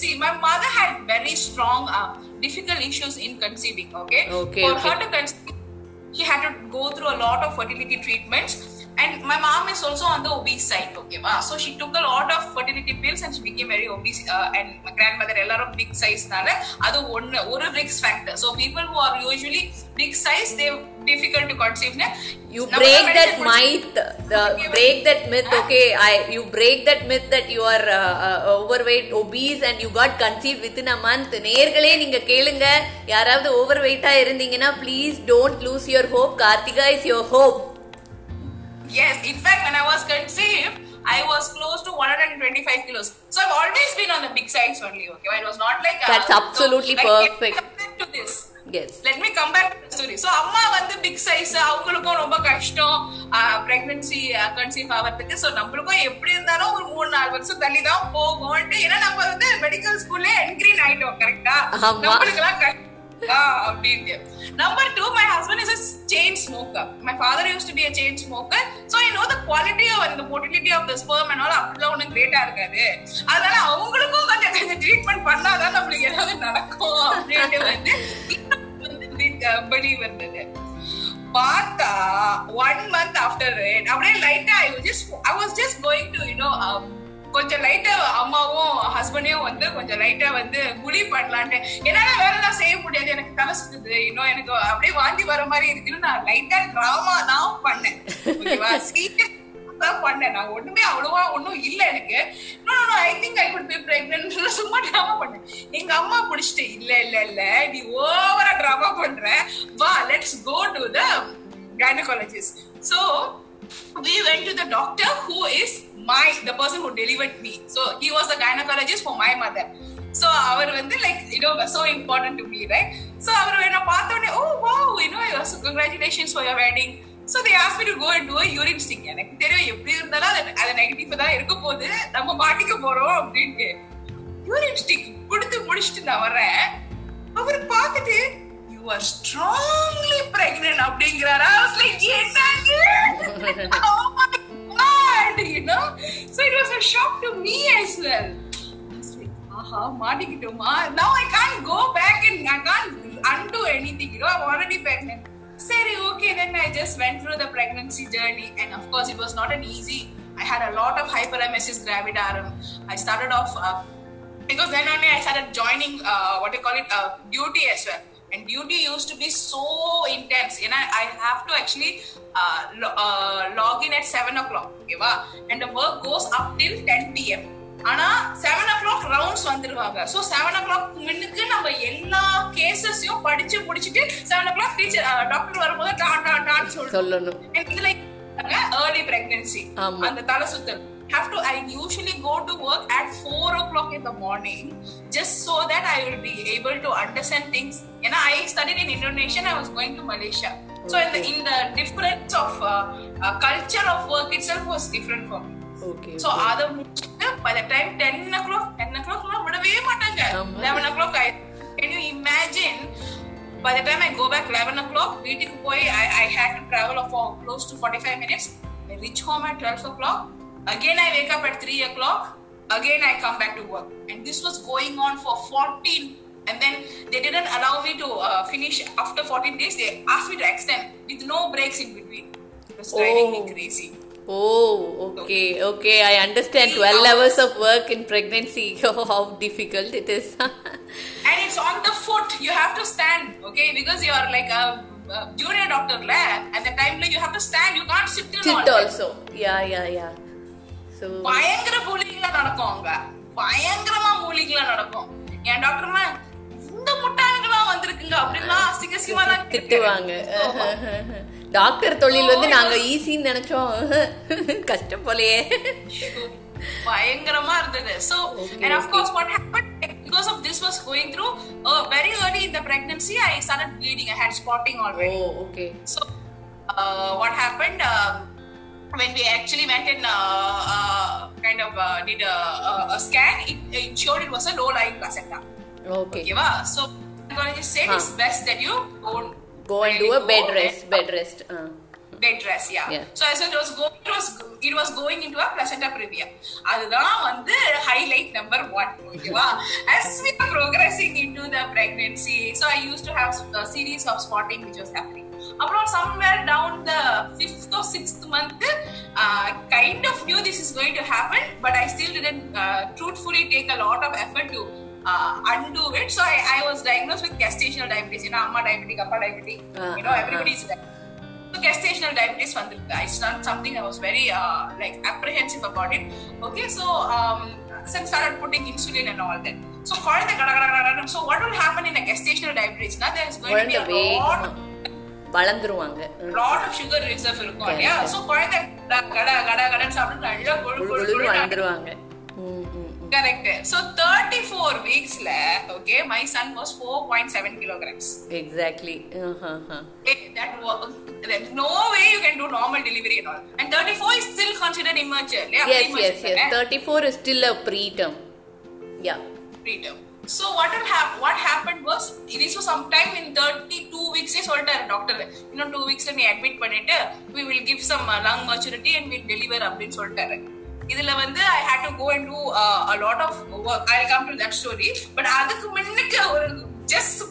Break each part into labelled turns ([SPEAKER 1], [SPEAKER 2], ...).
[SPEAKER 1] see, my mother had very strong, uh, difficult issues in conceiving. Okay.
[SPEAKER 2] Okay,
[SPEAKER 1] For
[SPEAKER 2] okay.
[SPEAKER 1] her to conceive, she had to go through a lot of fertility treatments. And my mom is also on the obese side, okay, ma. So she took a lot of fertility pills and she became very obese. Uh, and my grandmother, a lot of big size, nala, அது ஒன்னு ஒரு risk factor. So people who are usually big size, they difficult to conceive. ne?
[SPEAKER 2] you
[SPEAKER 1] நம்ம
[SPEAKER 2] break
[SPEAKER 1] தான்
[SPEAKER 2] that
[SPEAKER 1] medicine
[SPEAKER 2] myth the break that myth okay i you break that myth that you are uh, uh, overweight obese and you got conceived within a month நேர்களே நீங்க கேளுங்க யாராவது over வெயிட்டா இருந்தீங்கன்னா please don't lose your hope Karthika is your hope
[SPEAKER 1] Yes, in fact, when I was conceived, I was close to 125 kilos. So I've always been on the big size only. Okay, it was not like uh,
[SPEAKER 2] That's absolutely
[SPEAKER 1] so, like,
[SPEAKER 2] perfect.
[SPEAKER 1] Let me to this.
[SPEAKER 2] Yes
[SPEAKER 1] Let me come back to the story. So அம்மா வந்து big size அவங்களுக்கும் ரொம்ப கஷ்டம் pregnancy conceive ஆகிறதுக்கு so நம்மளுக்கும் எப்படி இருந்தாலும் ஒரு மூணு நாலு வருஷம் தள்ளி தான் போகும்ட்டு ஏன்னா நம்ம வந்து மெடிக்கல் ஸ்கூல்ல என்கிரீன் ஆயிட்டோம் கரெக்டா
[SPEAKER 2] ஆமா.
[SPEAKER 1] நம்மளுக்கெல்லாம் கஷ்டம் அப்படின்ட்டு number two my husband is a chain smoker my father use to be a chain smoker so I know the quality of இந்த motility of the sperm and all அப்படிலாம் ஒன்றும் கிரேட்டா இருக்காது. அதனால அவங்களுக்கும் கொஞ்சம் கொஞ்சம் ட்ரீட்மெண்ட் பண்ணாதான் நம்மளுக்கு ஏதாவது நடக்கும் அப்படின்ட்டு வந்து இன்னும் வந்து படி வந்தது பார்த்தா ஒன் மந்த் ஆஃப்டர் அப்படியே லைட்டா I was just I was just going to you know கொஞ்சம் லைட்டா அம்மாவும் ஹஸ்பண்டையும் வந்து கொஞ்சம் லைட்டா வந்து குழி பண்ணலான்ட்டு. என்னால வேற ஏதாவது செய்ய முடியாது. எனக்கு தலை சுத்துது. இன்னும் எனக்கு அப்படியே வாந்தி வர மாதிரி இருக்குன்னு நான் லைட்டா டிராமா தான் பண்ணேன். ஓகேவா? சீரியஸ் தான் பண்ணேன். நான் ஒண்ணுமே அவ்வளவா ஒன்றும் இல்லை எனக்கு. இன்னொன்னு I think I could be pregnant சும்மா டிராமா பண்ணேன். எங்க அம்மா புடிச்சிட்டு இல்ல இல்ல இல்ல நீ ஓவரா டிராமா பண்ற. வா let's go to the gynecologist. So we went to the doctor who is my the person who delivered me so he was the gynecologist for my mother so அவர் வந்து like you know so important to me right so அவர் என்ன பார்த்த உடனே ஓ wow you know so congratulations for your wedding so they asked me to go and do a urine stick எனக்கு தெரியும் எப்படி இருந்தாலும் அது அது நெகட்டிவ் தான் இருக்க போகுது நம்ம மாட்டிக்க போறோம் அப்படின்ட்டு யூரின் ஸ்டிக் கொடுத்து முடிச்சுட்டு நான் வரேன் அவர் பார்த்துட்டு யூ ஆர் ஸ்ட்ராங்லி பிரெக்னன்ட் அப்படிங்கிறாரா was you know? So it was a shock to me as well. Now I can't go back and I can't undo anything, you know? I'm already pregnant. Sorry, okay, then I just went through the pregnancy journey, and of course, it was not an easy. I had a lot of hyperemesis gravidarum. I started off uh, because then only I started joining uh, what do you call it uh, duty as well. And duty used to be so intense. You know, I have to actually uh, lo- uh, log in at 7 o'clock. Okay, wow? And the work goes up till 10 p.m. ஆனா seven o'clock rounds வந்துருவாங்க so seven o'clock முன்னுக்கு நம்ம எல்லா கேசஸையும் படிச்சு முடிச்சுட்டு seven o'clock teacher doctor வரும்போது டான் டான் டான்
[SPEAKER 2] சொல்லணும்
[SPEAKER 1] இதுல ஏர்லி பிரெக்னன்சி. அந்த தலை சுத்தல் have to i usually go to work at 4 o'clock in the morning just so that i will be able to understand things you know i studied in indonesia i was going to malaysia so in the, in the difference of uh, uh, culture of work itself was different for me
[SPEAKER 2] okay
[SPEAKER 1] so அதை முடிச்சுட்டு by the time 10 o'clock 10 o'clock எல்லாம் விடவே மாட்டாங்க
[SPEAKER 2] ஆமா.
[SPEAKER 1] 11 o'clock I, can you imagine by the time I go back 11 o'clock வீட்டுக்கு போய் I, I had to travel for close to 45 minutes I reach home at 12 o'clock again I wake up at 3 o'clock again I come back to work and this was going on for 14 and then they didn't allow me to uh, finish after 14 days they asked me to extend with no breaks in between it was driving me
[SPEAKER 2] Oh.
[SPEAKER 1] crazy
[SPEAKER 2] Oh, okay, okay. I understand. 12 hours of work in pregnancy. Oh, how difficult it is.
[SPEAKER 1] and it's on the foot you have to stand okay because you are like a, a junior doctor la at the time like you have to stand you can't sit and all
[SPEAKER 2] Sit
[SPEAKER 1] that.
[SPEAKER 2] also. Yeah, yeah, yeah. So,
[SPEAKER 1] பயங்கர மூலிகளா நடக்கும் அங்க பயங்கரமா மூலிகளா நடக்கும் என் டாக்டர்னா இந்த முட்டாளுங்களா வந்திருக்குங்க அப்படின்னா அசிங்கசியமா தான்
[SPEAKER 2] திட்டுவாங்க டாக்டர் தொழில் வந்து நாங்க ஈஸின்னு நினைச்சோம் கஷ்டம் போலயே
[SPEAKER 1] பயங்கரமா இருந்தது so
[SPEAKER 2] Okay,
[SPEAKER 1] and of
[SPEAKER 2] okay.
[SPEAKER 1] course what happened because of this was going through uh, very early in the pregnancy i started bleeding i had spotting already
[SPEAKER 2] oh okay
[SPEAKER 1] So, uh, what happened um, when we actually went and uh, uh, kind of uh, did a, a, a scan? It, it showed it was a low lying placenta.
[SPEAKER 2] Okay
[SPEAKER 1] Okay, wow. so gynecologist said it's best that you don't
[SPEAKER 2] go and do
[SPEAKER 1] really
[SPEAKER 2] a bed
[SPEAKER 1] go
[SPEAKER 2] rest bed rest
[SPEAKER 1] and- bed rest yeah.
[SPEAKER 2] Yeah.
[SPEAKER 1] so as it was going it was it was going into a placenta previa அதுதான் வந்து highlight number one ஓகேவா as we are progressing into the pregnancy so i used to have a series of spotting which was happening அப்புறம் somewhere down the fifth or sixth month uh, kind of knew this is going to happen but i still didn't uh, truthfully take a lot of effort to uh, undo it so I, I was diagnosed with gestational diabetes you know amma diabetic appa diabetic
[SPEAKER 2] Uh,
[SPEAKER 1] you know
[SPEAKER 2] uh, uh.
[SPEAKER 1] everybody's like so gestational diabetes வந்திருக்கு it's not something I was very uh, like apprehensive about it okay so um some started putting insulin and all that so so what will happen in a gestational diabetes now there is going to be a lot
[SPEAKER 2] வேகமா வளர்ந்துருவாங்க
[SPEAKER 1] lot of sugar reserve இருக்கும் இல்லையா so குழந்தை கட கட கட கடன்னு சாப்பிட்டு நல்லா கொழு
[SPEAKER 2] குழு
[SPEAKER 1] கொழு
[SPEAKER 2] ம், ம், ம்.
[SPEAKER 1] correct so 34 weeksல okay my son was 4.7 kilograms
[SPEAKER 2] exactly Uh-huh, uh-huh.
[SPEAKER 1] Okay, that was there's no way you can do normal delivery and all. And 34 is still considered immature. Yeah,
[SPEAKER 2] yes
[SPEAKER 1] premature,
[SPEAKER 2] yes yes
[SPEAKER 1] eh?
[SPEAKER 2] 34 is still a preterm yeah
[SPEAKER 1] Preterm. So what hap- what happened was this was sometime in 32 weeks சொல்லிட்டாரு doctor இன்னும் டூ வீக்ஸ்ல நீ admit பண்ணிட்டு we will give some uh, lung maturity and we'll deliver அப்படின்னு சொல்லிட்டாரு இதுல வந்து ஐ go and do uh, a lot of work i'll come to that story but அதுக்கு முன்னுக்கு ஒரு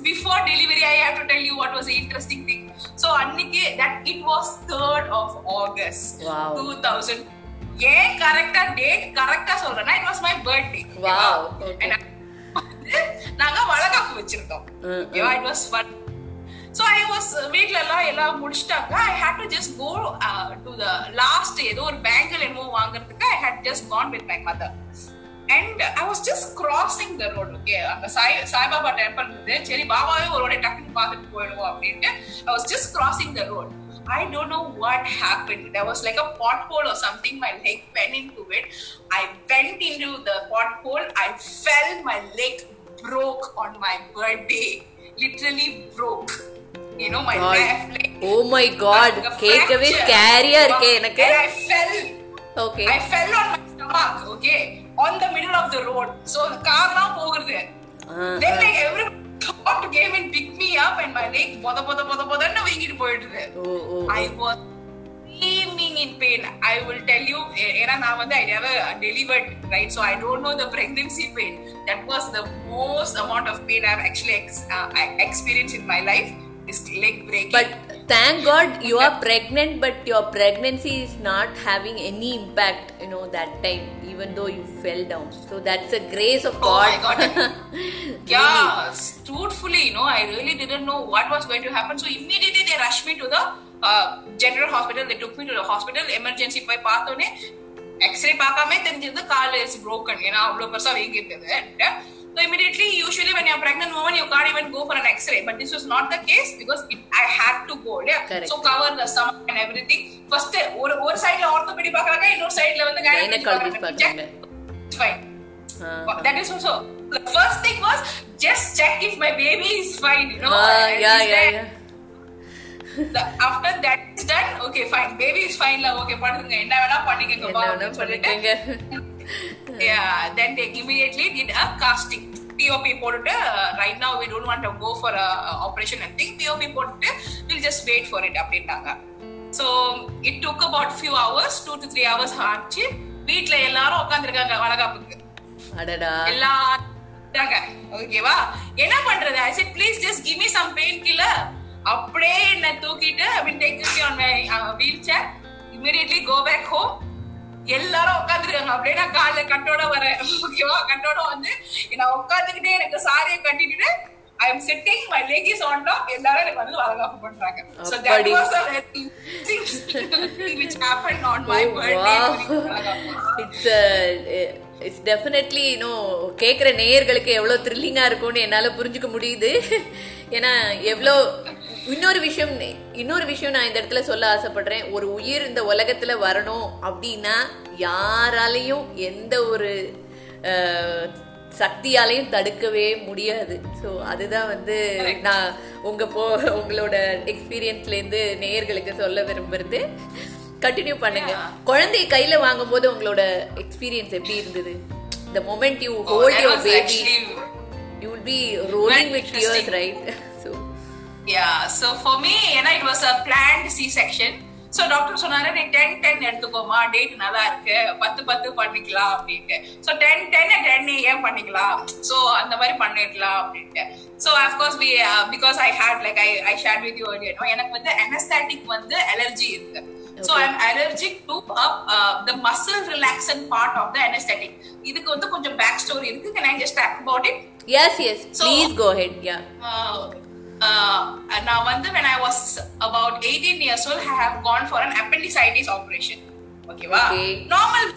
[SPEAKER 1] before delivery i have to tell you what was the interesting thing so அன்னைக்கு that it was 3rd of august
[SPEAKER 2] Wow.
[SPEAKER 1] 2000 ஏன் கரெக்டா date கரெக்டா சொல்றேன்னா it was my birthday. நாங்க வளகாப்பு வச்சிருந்தோம்
[SPEAKER 2] ம்,
[SPEAKER 1] ஓகேவா it was fun so I was வீட்ல எல்லாம் எல்லாம் முடிச்சிட்டாங்க I had to just go to the last ஏதோ ஒரு பேங்கிள் என்னமோ வாங்குறதுக்கு I had just gone with my mother and I was just crossing the road okay அங்க சாய் சாய்பாபா டெம்பிள் இருந்து சரி பாபாவே ஒரு வாட்டி டக்குன்னு பார்த்துட்டு போயிடுவோம் அப்படின்ட்டு I was just crossing the road I don't know what happened. There was like a pothole or something. My leg went into it. I went into the pothole. I fell. My leg broke on my birthday. Literally broke. You know, my
[SPEAKER 2] God.
[SPEAKER 1] left leg.
[SPEAKER 2] oh my god கேட்கவே. ஸ்கேரியா இருக்கே எனக்கு
[SPEAKER 1] And I fell.
[SPEAKER 2] Okay
[SPEAKER 1] I fell on my stomach. Okay, on the middle of the road. So the car now போகுது. Then like everybody stopped, came and picked me up, and my leg பொத பொத பொத பொதன்னு வீங்கிட்டு போயிடுது.
[SPEAKER 2] ஓ ஓ
[SPEAKER 1] I was screaming in pain. I will tell you, eh, ஏன்னா நான் வந்து I never delivered, right? So I don't know the pregnancy pain. That was the most amount of pain I've actually ex- uh, experienced in my life. This leg breaking.
[SPEAKER 2] But thank God you are pregnant, but your pregnancy is not having any impact, you know, that time, even though you fell down. So that's a grace of
[SPEAKER 1] Oh
[SPEAKER 2] God.
[SPEAKER 1] my God. yeah, truthfully, you know, I really didn't know what was going to happen. So immediately they rushed me to the uh, general hospital. They took me to the hospital. Emergency போய் பார்த்தோன்னே x ray பார்க்காம தெரிஞ்சது call is broken ஏன்னா அவ்வளவு பெருசா வீங்கி X-ray. But this was not the case because it, I had to go. Yeah?
[SPEAKER 2] Correct.
[SPEAKER 1] So cover the stomach and everything. First, ஒரு ஒரு சைடுல orthopedic பார்க்கறாங்க இன்னொரு சைடுல வந்து
[SPEAKER 2] Gynecologist
[SPEAKER 1] gynecology
[SPEAKER 2] பார்க்கறாங்க.
[SPEAKER 1] It's fine.
[SPEAKER 2] Ah,
[SPEAKER 1] That is also the first thing was just check if my baby is fine. You know,
[SPEAKER 2] ah,
[SPEAKER 1] and
[SPEAKER 2] yeah,
[SPEAKER 1] is
[SPEAKER 2] yeah,
[SPEAKER 1] there-
[SPEAKER 2] yeah.
[SPEAKER 1] the, after that is done, okay, fine. Baby is fine. La, okay, பண்ணுங்க என்ன வேணா பண்ணிக்கங்க
[SPEAKER 2] என்ன
[SPEAKER 1] பா
[SPEAKER 2] வேணா
[SPEAKER 1] அப்படின்னு சொல்லிட்டு
[SPEAKER 2] பண்ணிக்கங்க.
[SPEAKER 1] yeah then they immediately did a casting POP போட்டுட்டு right now we don't want to go for a a operation and thing POP போட்டுட்டு we'll just wait for it அப்படின்ட்டாங்க. So it took about few hours two to three hours ஆச்சு. வீட்ல எல்லாரும் உட்காந்துருக்காங்க வளகாப்புக்கு. எல்லாரும் ஓகேவா என்ன பண்றது? I said please just give me some painkiller அப்படியே என்ன தூக்கிட்டு I mean take me on my wheelchair immediately go back home எல்லாரும் உட்காந்துருக்காங்க அப்படியே நான் காலைல கட்டோட வரேன். ஓகேவா? கட்டோட வந்து நான் உட்காந்துக்கிட்டே எனக்கு சாரியை கட்டிட்டு I am sitting my is on top. எல்லாரும் எனக்கு வந்து வளகாப்பு பண்றாங்க.
[SPEAKER 2] அப்படி.
[SPEAKER 1] was a very thing which happened on my
[SPEAKER 2] Oh,
[SPEAKER 1] birthday.
[SPEAKER 2] It's it's definitely இன்னும் கேட்குற நேயர்களுக்கு எவ்வளோ த்ரில்லிங்காக இருக்கும்னு என்னால் புரிஞ்சுக்க முடியுது. ஏன்னா எவ்வளோ இன்னொரு விஷயம் இன்னொரு விஷயம் நான் இந்த இடத்துல சொல்ல ஆசைப்படுறேன். ஒரு உயிர் இந்த உலகத்துல வரணும் அப்படின்னா யாராலையும் எந்த ஒரு சக்தியாலையும் தடுக்கவே முடியாது. ஸோ அதுதான் வந்து நான் உங்க போ உங்களோட எக்ஸ்பீரியன்ஸ்ல இருந்து நேயர்களுக்கு சொல்ல விரும்புறது. கண்டினியூ பண்ணுங்க. குழந்தைய கையில வாங்கும்போது உங்களோட எக்ஸ்பீரியன்ஸ் எப்படி இருந்தது? The moment you
[SPEAKER 1] Oh,
[SPEAKER 2] hold
[SPEAKER 1] that
[SPEAKER 2] your
[SPEAKER 1] was
[SPEAKER 2] baby
[SPEAKER 1] actually
[SPEAKER 2] you will be
[SPEAKER 1] Yeah, so for me, you know, it was a planned C-section. So doctor சொன்னாரு நீ டென் டென் எடுத்துக்கோமா டேட் நல்லா இருக்கு பத்து பத்து பண்ணிக்கலாம் அப்படின்ட்டு. சோ டென் டென் டென் ஏன் பண்ணிக்கலாம்? சோ அந்த மாதிரி பண்ணிடலாம் அப்படின்ட்டு. So of course we because I had like I I share with you எனக்கு வந்து அனஸ்தாட்டிக் வந்து அலர்ஜி இருக்கு. So i'm allergic to uh, uh, the muscle relaxant part of the anesthetic. இதுக்கு வந்து கொஞ்சம் பேக் ஸ்டோரி இருக்கு. Can i just talk about it?
[SPEAKER 2] Yes yes please go head yeah
[SPEAKER 1] uh, uh, நான் வந்து when i was about 18 years old i have gone for an appendicitis operation ஓகேவா. Normal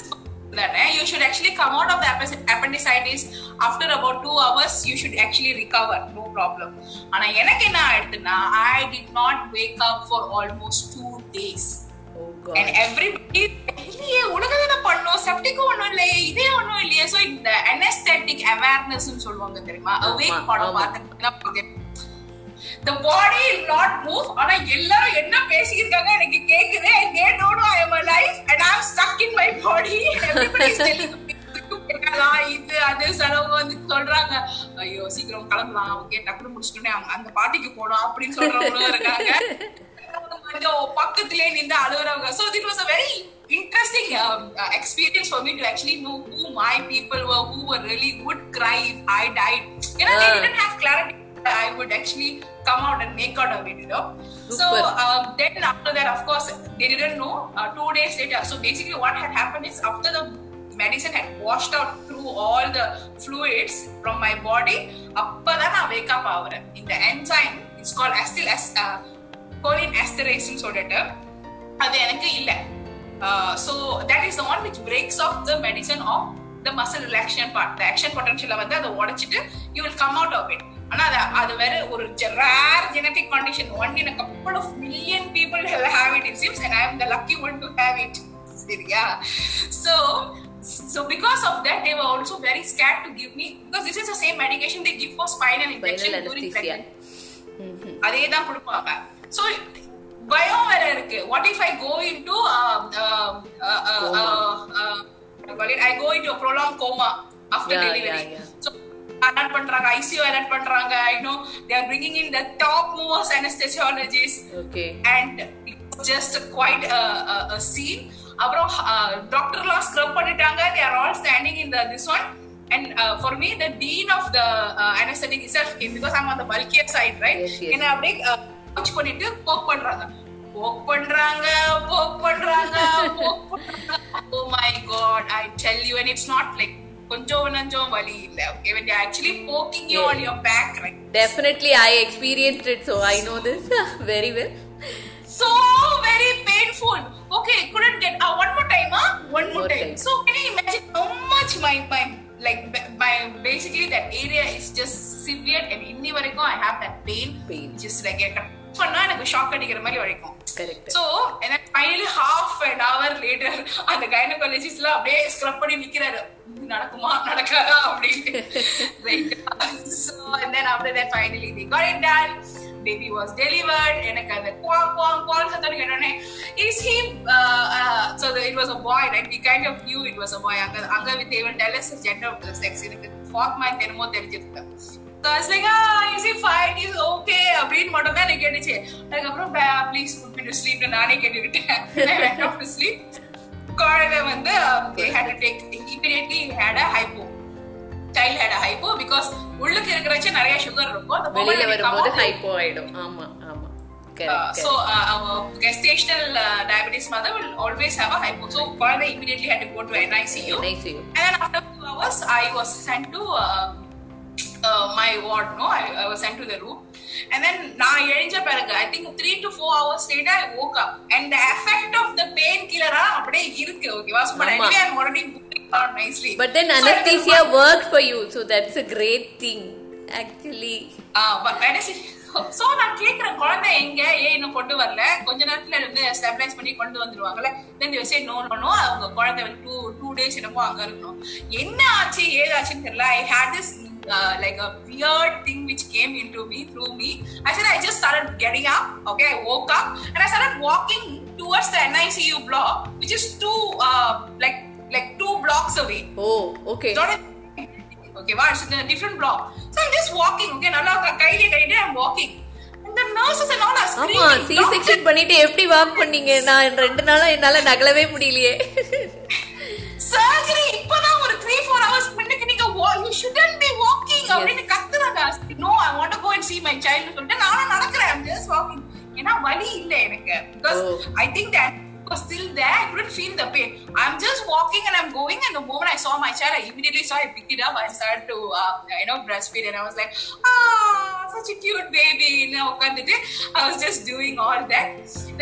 [SPEAKER 1] தானே you should actually come out of the appendic- appendicitis after about two hours you should actually recover no problem ஆனா எனக்கு என்ன ஆயிடுதுன்னா i did not wake up for almost two days
[SPEAKER 2] oh
[SPEAKER 1] and
[SPEAKER 2] God
[SPEAKER 1] everybody இல்லையே உனக்கு தானே பண்ணோம் செப்டிக்கும் ஒண்ணும் இல்லையே இதே ஒண்ணும் இல்லையே சோ இந்த சொல்லுவாங்க தெரியுமா அவேக் படம். The body will not move ஆனா எல்லாரும் என்ன பேசியிருக்காங்க எனக்கு கேக்குது know I am alive and I'm stuck in my body everybody is telling me என்னலாம் இது அது செலவு வந்து சொல்றாங்க ஐயோ சீக்கிரம் கிளம்பலாம் ஓகே டக்குனு முடிச்சுட்டோன்னே அந்த பாட்டிக்கு போனோம் அப்படின்னு சொல்றவங்களும் இருக்காங்க பக்கத்திலே நின்று அழுகுறவங்க so it was a very interesting um, uh, experience for me to actually know who my people were who were really would cry if I died you know they
[SPEAKER 2] Ah.
[SPEAKER 1] didn't have clarity I would actually come out and make out of it you know so
[SPEAKER 2] Super.
[SPEAKER 1] um, then after that of course they didn't know uh, two days later so basically what had happened is after the medicine had washed out through all the fluids from my body அப்பதான் நான் wake up ஆகுறேன் இந்த enzyme it's called acetyl as- uh, choline esterase ன்னு சொல்லிட்டு அது எனக்கு இல்ல so that is the one which breaks of the medicine of the muscle relaxation part the action பொட்டன்ஷியல வந்து அதை உடைச்சிட்டு you will come out of it ஆனா அது அது வேற ஒரு rare genetic condition one in couple of million people have it it seems and I am the lucky one to have it சரியா so So because of that, they were also very scared to give me because this is the same medication they give for spinal injection
[SPEAKER 2] Spinal
[SPEAKER 1] during pregnancy. அதே தான் கொடுப்பாங்க so பயம் வேற இருக்கு what if I go into I go into prolong coma
[SPEAKER 2] after
[SPEAKER 1] delivery
[SPEAKER 2] yeah, yeah.
[SPEAKER 1] So alert பண்றாங்க ICU alert பண்றாங்க you know they are bringing in the top movers anaesthesiologist
[SPEAKER 2] okay
[SPEAKER 1] and just quite scene அப்புறம் டாக்டர்லாம் scrub பண்ணிட்டாங்க. They are all standing in the this one and for me the dean of the anaesthetic itself because I'm on the bulkier side right
[SPEAKER 2] Yes, yes.
[SPEAKER 1] என்ன அப்படியே coach பண்ணிட்டு போக் பண்றாங்க. Poke பண்றாங்க poke பண்றாங்க poke பண்றாங்க. ஓ my God I tell you and it's not like கொஞ்சம் நஞ்சம் வலி இல்ல okay when they are actually poking you on your back right
[SPEAKER 2] Definitely, I experienced it, so I know this very well.
[SPEAKER 1] so very painful. Okay, couldn't get uh, one more time, huh? One more,
[SPEAKER 2] More
[SPEAKER 1] time.
[SPEAKER 2] time.
[SPEAKER 1] So can you imagine how much my my like b- my basically that area is just severe and இன்னி வரைக்கும் I have that pain.
[SPEAKER 2] Pain.
[SPEAKER 1] Just like பண்ணா எனக்கு shock அடிக்கிற மாதிரி வரைக்கும். So then finally half an hour later அந்த கைனகாலஜிஸ்ட்ல அப்படியே ஸ்க்ரப் பண்ணி நிக்கிறாரு நடக்குமா நடக்காதா அப்படின்ட்டு Right. so and then after that finally they got it done baby was delivered எனக்கு அந்த குவாங் குவாங் குவாங் சத்தம் கேட்டோடனே is he uh, uh, so the, it was a boy right we kind of knew it was a boy அங்க அங்க they will tell us his gender of the sex எனக்கு fourth month என்னமோ தெரிஞ்சிருக்கு So I was like, ah, is he fine? He's okay. அப்படின்னு மட்டும் தான் எனக்கு கேட்டுச்சு அதுக்கப்புறம் please put me to sleep நானே கேட்டுக்கிட்டேன் I went off to sleep குழந்தை வந்து immediately had a hypo child had a hypo because உள்ளுக்கு இருக்கிறச்ச நிறைய சுகர் இருக்கும் அந்த
[SPEAKER 2] வெளியில வரும்போது ஹைப்போ ஆயிடும் ஆமா ஆமா
[SPEAKER 1] uh, uh, gestational uh, diabetes mother will always have a hypo so குழந்தை immediately had to go to NICU
[SPEAKER 2] nice you
[SPEAKER 1] And then after two hours, I was sent to um, uh, my ward. No, I, And then நான் எழுஞ்ச பிறகு I think three to four hours later I woke up and the effect of the painkiller அப்படியே இருக்கு ஓகேவா so but
[SPEAKER 2] ஆமா.
[SPEAKER 1] anyway I'm already moving around nicely
[SPEAKER 2] But then
[SPEAKER 1] So,
[SPEAKER 2] anesthesia worked for you, so that's a great thing. Actually,
[SPEAKER 1] ah but anesthesia- so நான் கேக்குறேன் குழந்தை எங்க ஏன் இன்னும் கொண்டு வரல கொஞ்ச நேரத்துல வந்து ஸ்டெபிலைஸ் பண்ணி கொண்டு வந்துருவாங்கல்ல then you say no no no அவங்க குழந்தை வந்து டூ டூ டேஸ் என்னமோ அங்க இருக்கணும் என்ன ஆச்சு ஏதாச்சுன்னு தெரியல I had this like a weird thing which came into me through me actually I just started getting up okay I woke up and I started walking towards the NICU block which is two uh, like like two blocks away
[SPEAKER 2] oh, okay.
[SPEAKER 1] not a okay wow it's in a different block so i'm just walking okay நல்லா கையில and all are
[SPEAKER 2] ஆமா. C
[SPEAKER 1] "Doctor,
[SPEAKER 2] section பண்ணிட்டு எப்படி walk பண்ணீங்க நான் ரெண்டு நாளா என்னால நகலவே முடியலையே
[SPEAKER 1] surgery இப்பதான் ஒரு த்ரீ ஃபோர் ஹவர்ஸ் முன்னுக்கு நீங்க யூ ஷுடன் பி வாக்கிங் அப்படின்னு கத்துறாங்க no I want to go and see my child சொல்லிட்டு நானும் நடக்கிறேன் I'm just walking ஏன்னா வலி இல்ல எனக்கு because
[SPEAKER 2] Oh.
[SPEAKER 1] I think that was still there I couldn't feel the pain I'm just walking and I'm going and the moment I saw my child I immediately saw I picked it up I started to uh, you know breastfeed and I was like ah such a cute baby you know I was just doing all that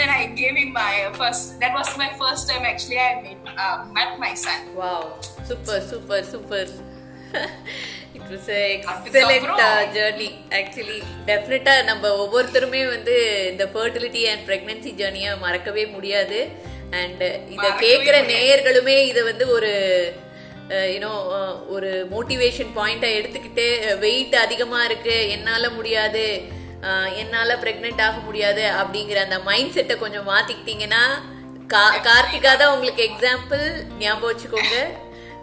[SPEAKER 1] then I gave him my first that was my first time actually I met, uh, met my son
[SPEAKER 2] wow super super super it was
[SPEAKER 1] excellent
[SPEAKER 2] journey actually டெஃபினட்டா நம்ம ஒவ்வொருத்தருமே வந்து இந்த fertility and pregnancy ஜேர்னியை மறக்கவே முடியாது. And இத கேட்குற. நேயர்களுமே இதை வந்து ஒரு யூனோ ஒரு மோட்டிவேஷன் பாயிண்டா எடுத்துக்கிட்டு வெயிட் அதிகமா இருக்கு என்னால முடியாது என்னால பிரெக்னென்ட் ஆக முடியாது அப்படிங்கிற அந்த மைண்ட் செட்டை கொஞ்சம் மாத்திக்கிட்டீங்கன்னா கா- கார்த்திகா தான் உங்களுக்கு எக்ஸாம்பிள் ஞாபகம் வச்சுக்கோங்க.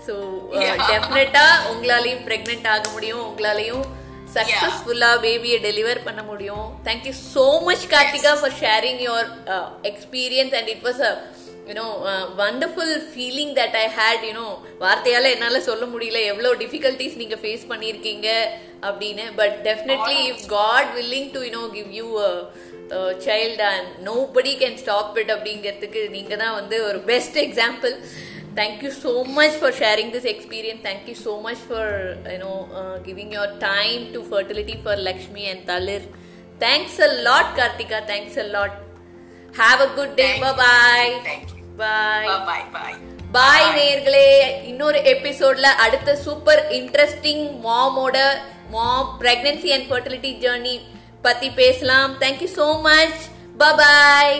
[SPEAKER 2] So
[SPEAKER 1] Yeah.
[SPEAKER 2] டெஃபினட்டா உங்களாலையும் பிரெக்னென்ட் ஆக முடியும். உங்களாலையும் சக்சஸ்ஃபுல்லா பேபியை டெலிவர் பண்ண முடியும். Thank you so much Karthika for sharing your experience and it was a you know wonderful feeling that I had you know வார்த்தையால என்னால சொல்ல முடியல. எவ்வளோ டிஃபிகல்ட்டிஸ் நீங்க ஃபேஸ் பண்ணியிருக்கீங்க அப்படின்னு. But definitely if God willing to you know give you child and nobody can stop it அப்படிங்கிறதுக்கு நீங்க தான் வந்து ஒரு best example thank you so much for sharing this experience thank you so much for you know uh, giving your time to fertility for lakshmi and talir thanks a lot kartika thanks a lot have a good day
[SPEAKER 1] Thank
[SPEAKER 2] bye
[SPEAKER 1] you.
[SPEAKER 2] bye
[SPEAKER 1] Thank you.
[SPEAKER 2] bye
[SPEAKER 1] bye bye bye
[SPEAKER 2] bye நேர்களே இன்னொரு எபிசோட்ல அடுத்த super interesting மாமோட mom pregnancy and fertility journey பத்தி பேசலாம் thank you so much bye